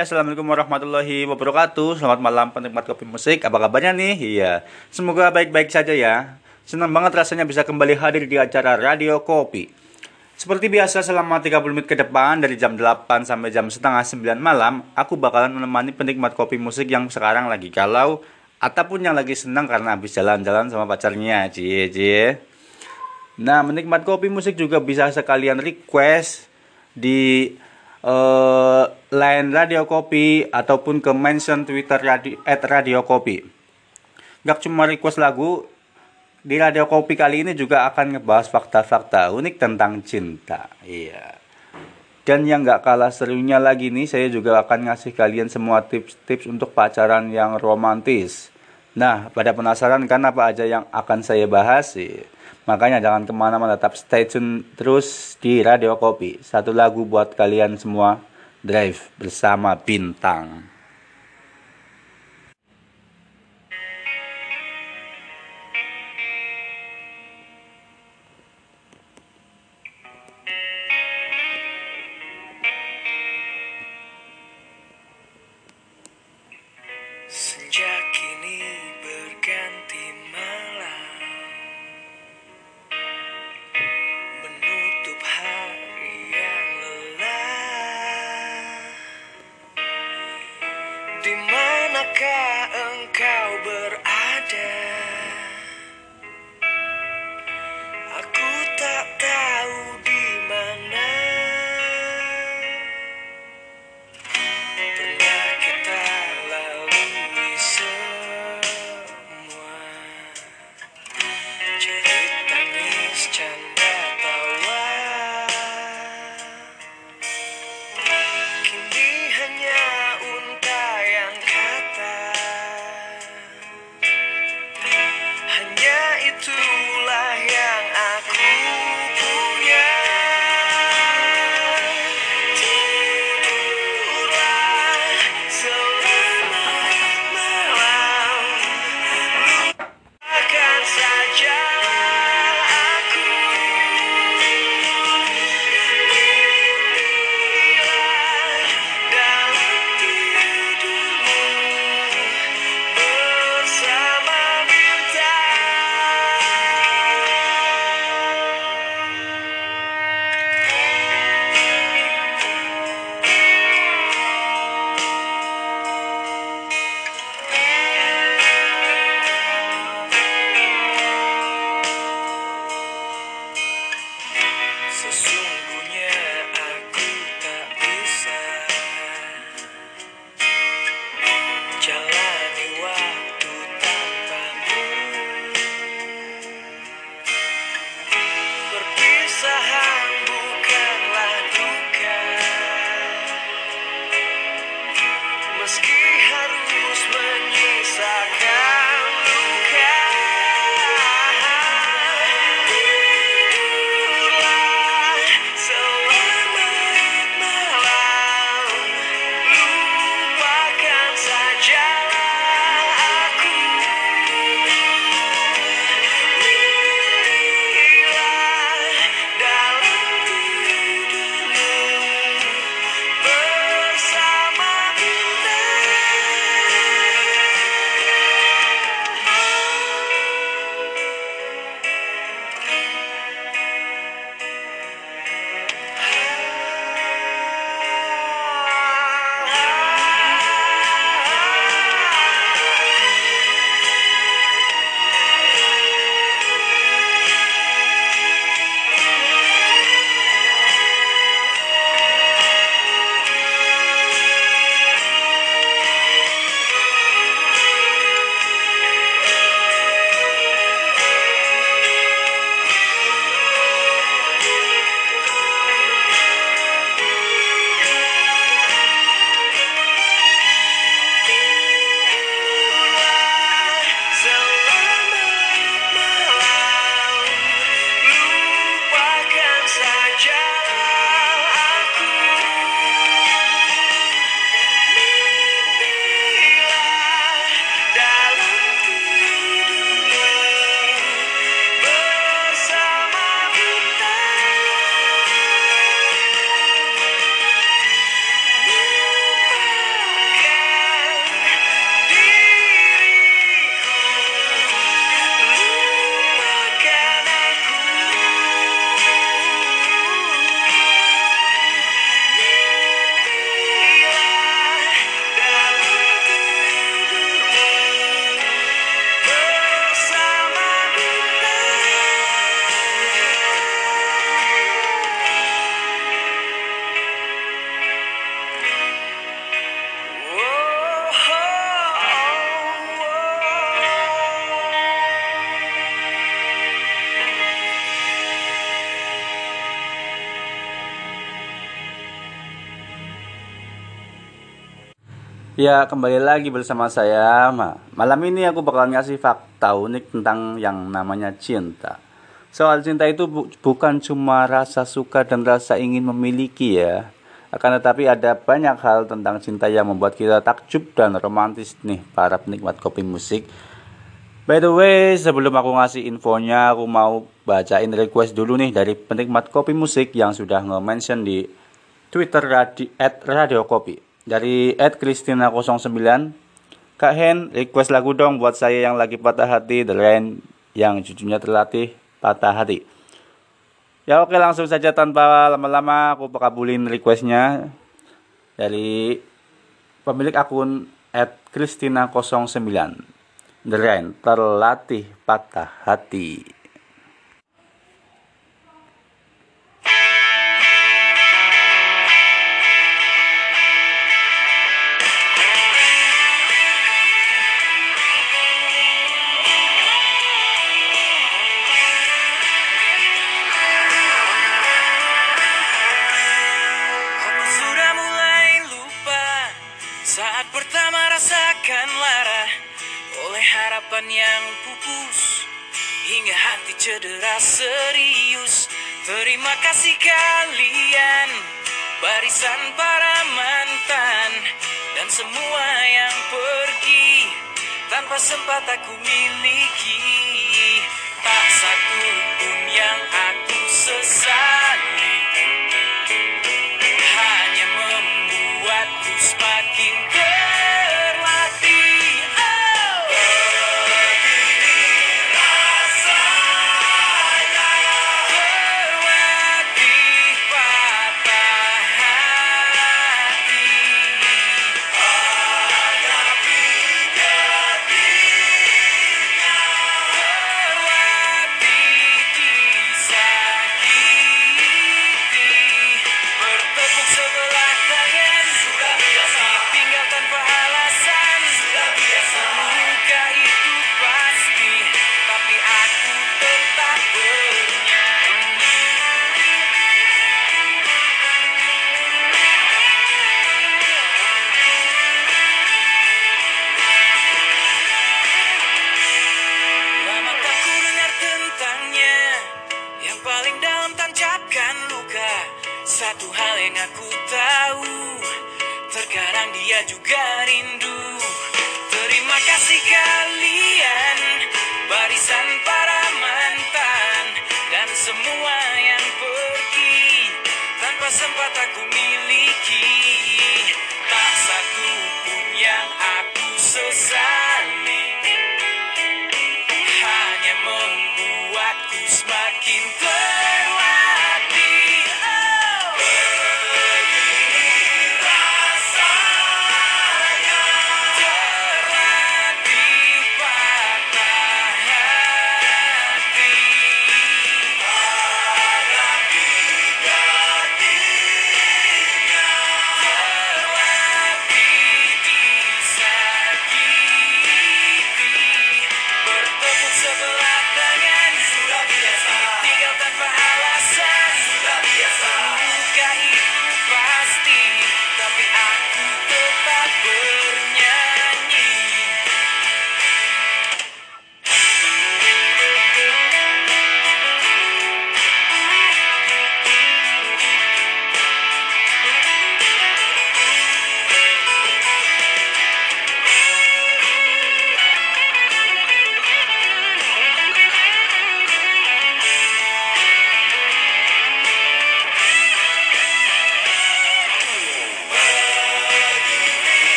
assalamualaikum warahmatullahi wabarakatuh. Selamat malam penikmat kopi musik. Apa kabarnya nih? Iya, semoga baik-baik saja ya. Senang banget rasanya bisa kembali hadir di acara Radio Kopi. Seperti biasa selama 30 menit ke depan dari jam 8 sampai jam setengah 9 malam, aku bakalan menemani penikmat kopi musik yang sekarang lagi galau ataupun yang lagi senang karena habis jalan-jalan sama pacarnya. Cie, cie. Nah, menikmat kopi musik juga bisa sekalian request di uh, line Radio Kopi ataupun ke mention Twitter radio, at Radio Kopi. Gak cuma request lagu, di Radio Kopi kali ini juga akan ngebahas fakta-fakta unik tentang cinta. Iya. Dan yang gak kalah serunya lagi nih, saya juga akan ngasih kalian semua tips-tips untuk pacaran yang romantis. Nah, pada penasaran kan apa aja yang akan saya bahas sih? Makanya jangan ke mana-mana, tetap stay tune terus di Radio Kopi. Satu lagu buat kalian semua, Drive bersama Bintang. Di manakah engkau berada Ya, kembali lagi bersama saya. Ma- Malam ini aku bakal ngasih fakta unik tentang yang namanya cinta. Soal cinta itu bu- bukan cuma rasa suka dan rasa ingin memiliki ya. Akan tetapi ada banyak hal tentang cinta yang membuat kita takjub dan romantis nih para penikmat kopi musik. By the way, sebelum aku ngasih infonya, aku mau bacain request dulu nih dari penikmat kopi musik yang sudah nge-mention di Twitter radi, at Radio Kopi. Dari at Christina09, Kak Hen, request lagu dong buat saya yang lagi patah hati, The Rain yang jujurnya terlatih patah hati. Ya oke langsung saja tanpa lama-lama aku kabulin requestnya dari pemilik akun at Christina09. The Rain, terlatih patah hati. Kasih kalian barisan para mantan dan semua yang pergi tanpa sempat aku miliki. Tak satu pun yang aku sesali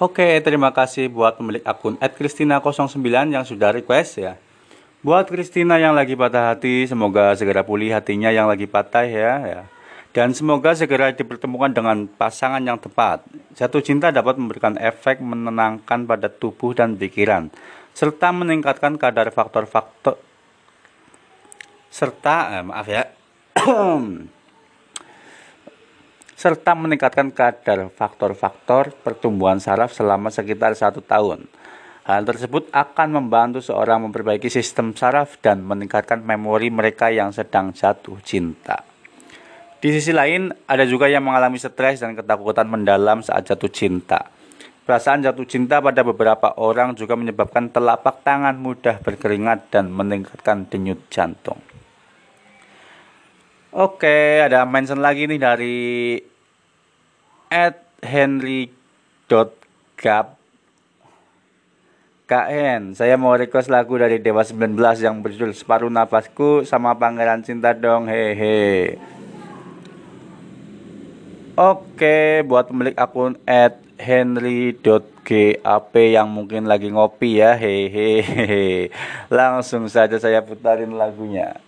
Oke, terima kasih buat pemilik akun @kristina09 yang sudah request ya. Buat Kristina yang lagi patah hati, semoga segera pulih hatinya yang lagi patah ya, ya. Dan semoga segera dipertemukan dengan pasangan yang tepat. Jatuh cinta dapat memberikan efek menenangkan pada tubuh dan pikiran, serta meningkatkan kadar faktor-faktor serta eh, maaf ya serta meningkatkan kadar faktor-faktor pertumbuhan saraf selama sekitar satu tahun. Hal tersebut akan membantu seorang memperbaiki sistem saraf dan meningkatkan memori mereka yang sedang jatuh cinta. Di sisi lain, ada juga yang mengalami stres dan ketakutan mendalam saat jatuh cinta. Perasaan jatuh cinta pada beberapa orang juga menyebabkan telapak tangan mudah berkeringat dan meningkatkan denyut jantung. Oke, ada mention lagi nih dari at henry.gap KN, saya mau request lagu dari Dewa 19 yang berjudul Separuh Nafasku sama Pangeran Cinta dong, hehe. Oke, buat pemilik akun at henry.gap yang mungkin lagi ngopi ya, hehehe. Langsung saja saya putarin lagunya.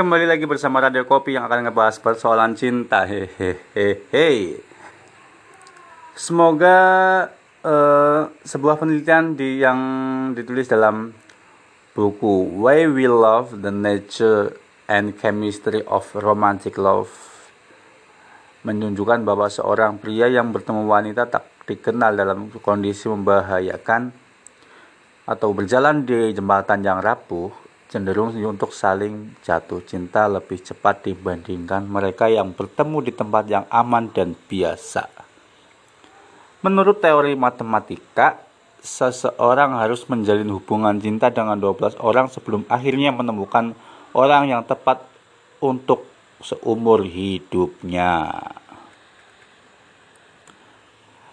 Kembali lagi bersama Radio Kopi yang akan ngebahas persoalan cinta. Hehehe. Semoga uh, sebuah penelitian di yang ditulis dalam buku Why We Love the Nature and Chemistry of Romantic Love menunjukkan bahwa seorang pria yang bertemu wanita tak dikenal dalam kondisi membahayakan atau berjalan di jembatan yang rapuh cenderung untuk saling jatuh cinta lebih cepat dibandingkan mereka yang bertemu di tempat yang aman dan biasa. Menurut teori matematika, seseorang harus menjalin hubungan cinta dengan 12 orang sebelum akhirnya menemukan orang yang tepat untuk seumur hidupnya.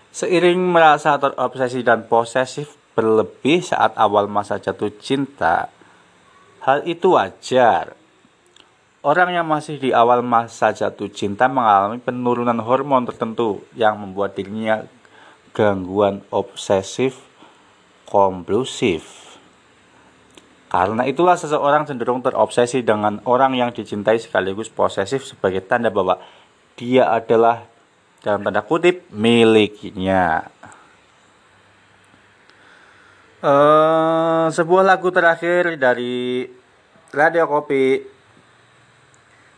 Seiring merasa terobsesi dan posesif berlebih saat awal masa jatuh cinta, hal itu wajar. Orang yang masih di awal masa jatuh cinta mengalami penurunan hormon tertentu yang membuat dirinya gangguan obsesif kompulsif. Karena itulah seseorang cenderung terobsesi dengan orang yang dicintai sekaligus posesif sebagai tanda bahwa dia adalah dalam tanda kutip miliknya. Eh, sebuah lagu terakhir dari Radio Kopi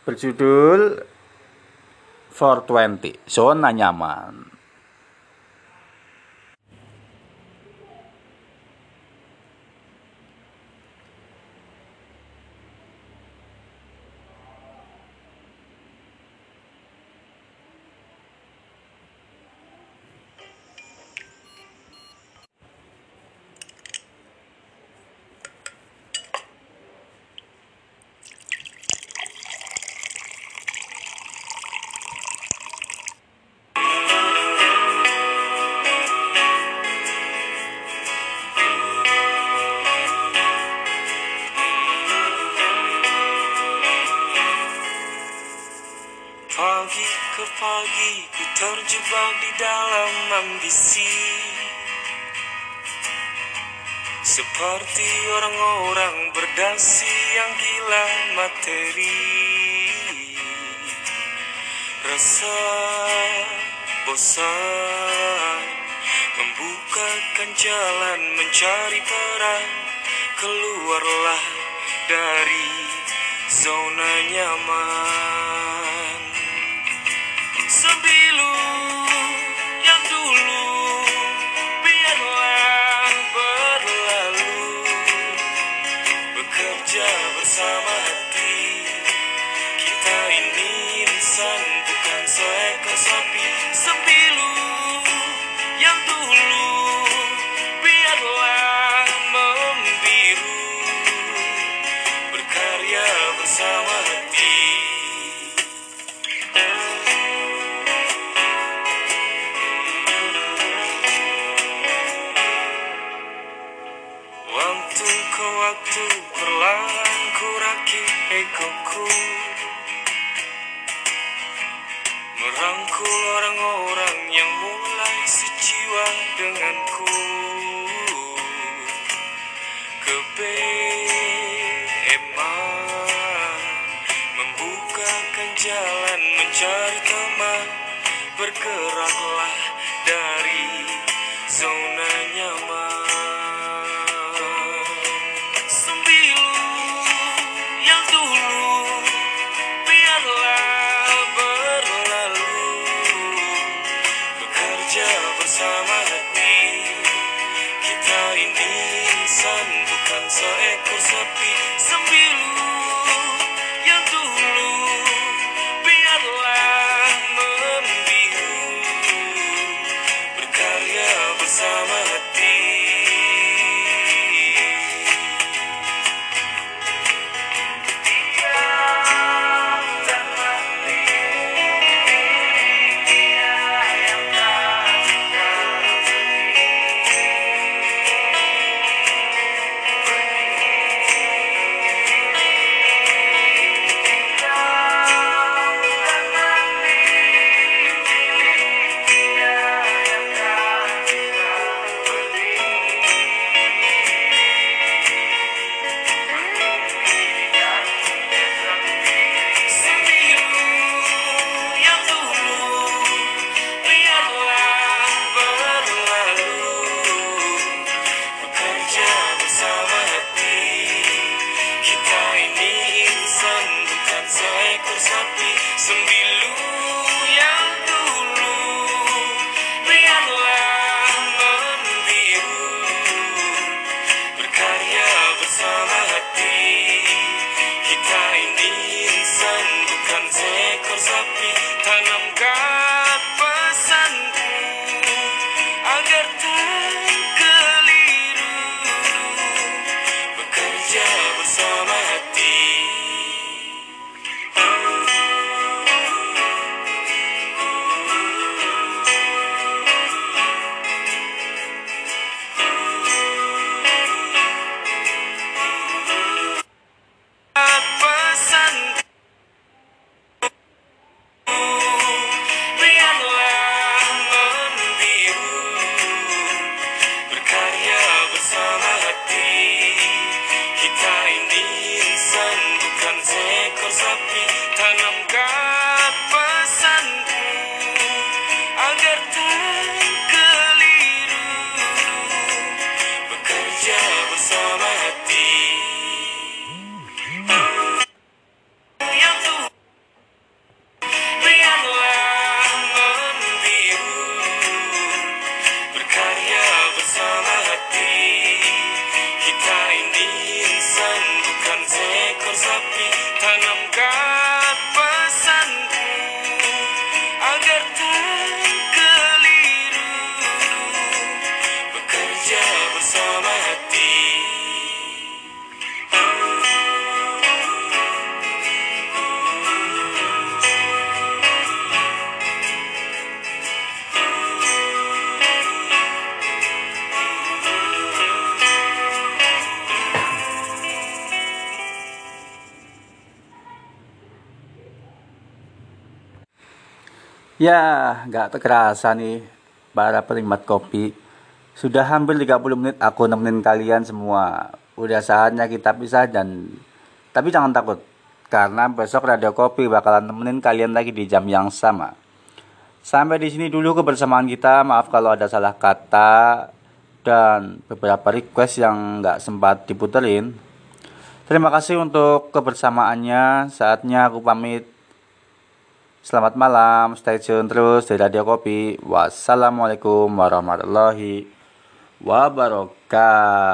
berjudul 420 Zona Nyaman. Seperti orang-orang berdasi yang gila materi. Rasa bosan Membukakan jalan mencari peran. Keluarlah dari zona nyaman Cause I'll be, some Ya, nggak terkerasa nih para penikmat kopi. Sudah hampir 30 menit aku nemenin kalian semua. Udah saatnya kita pisah dan tapi jangan takut karena besok Radio Kopi bakalan nemenin kalian lagi di jam yang sama. Sampai di sini dulu kebersamaan kita. Maaf kalau ada salah kata dan beberapa request yang nggak sempat diputerin. Terima kasih untuk kebersamaannya. Saatnya aku pamit. Selamat malam, stay tune terus di Radio Kopi. Wassalamualaikum warahmatullahi wabarakatuh.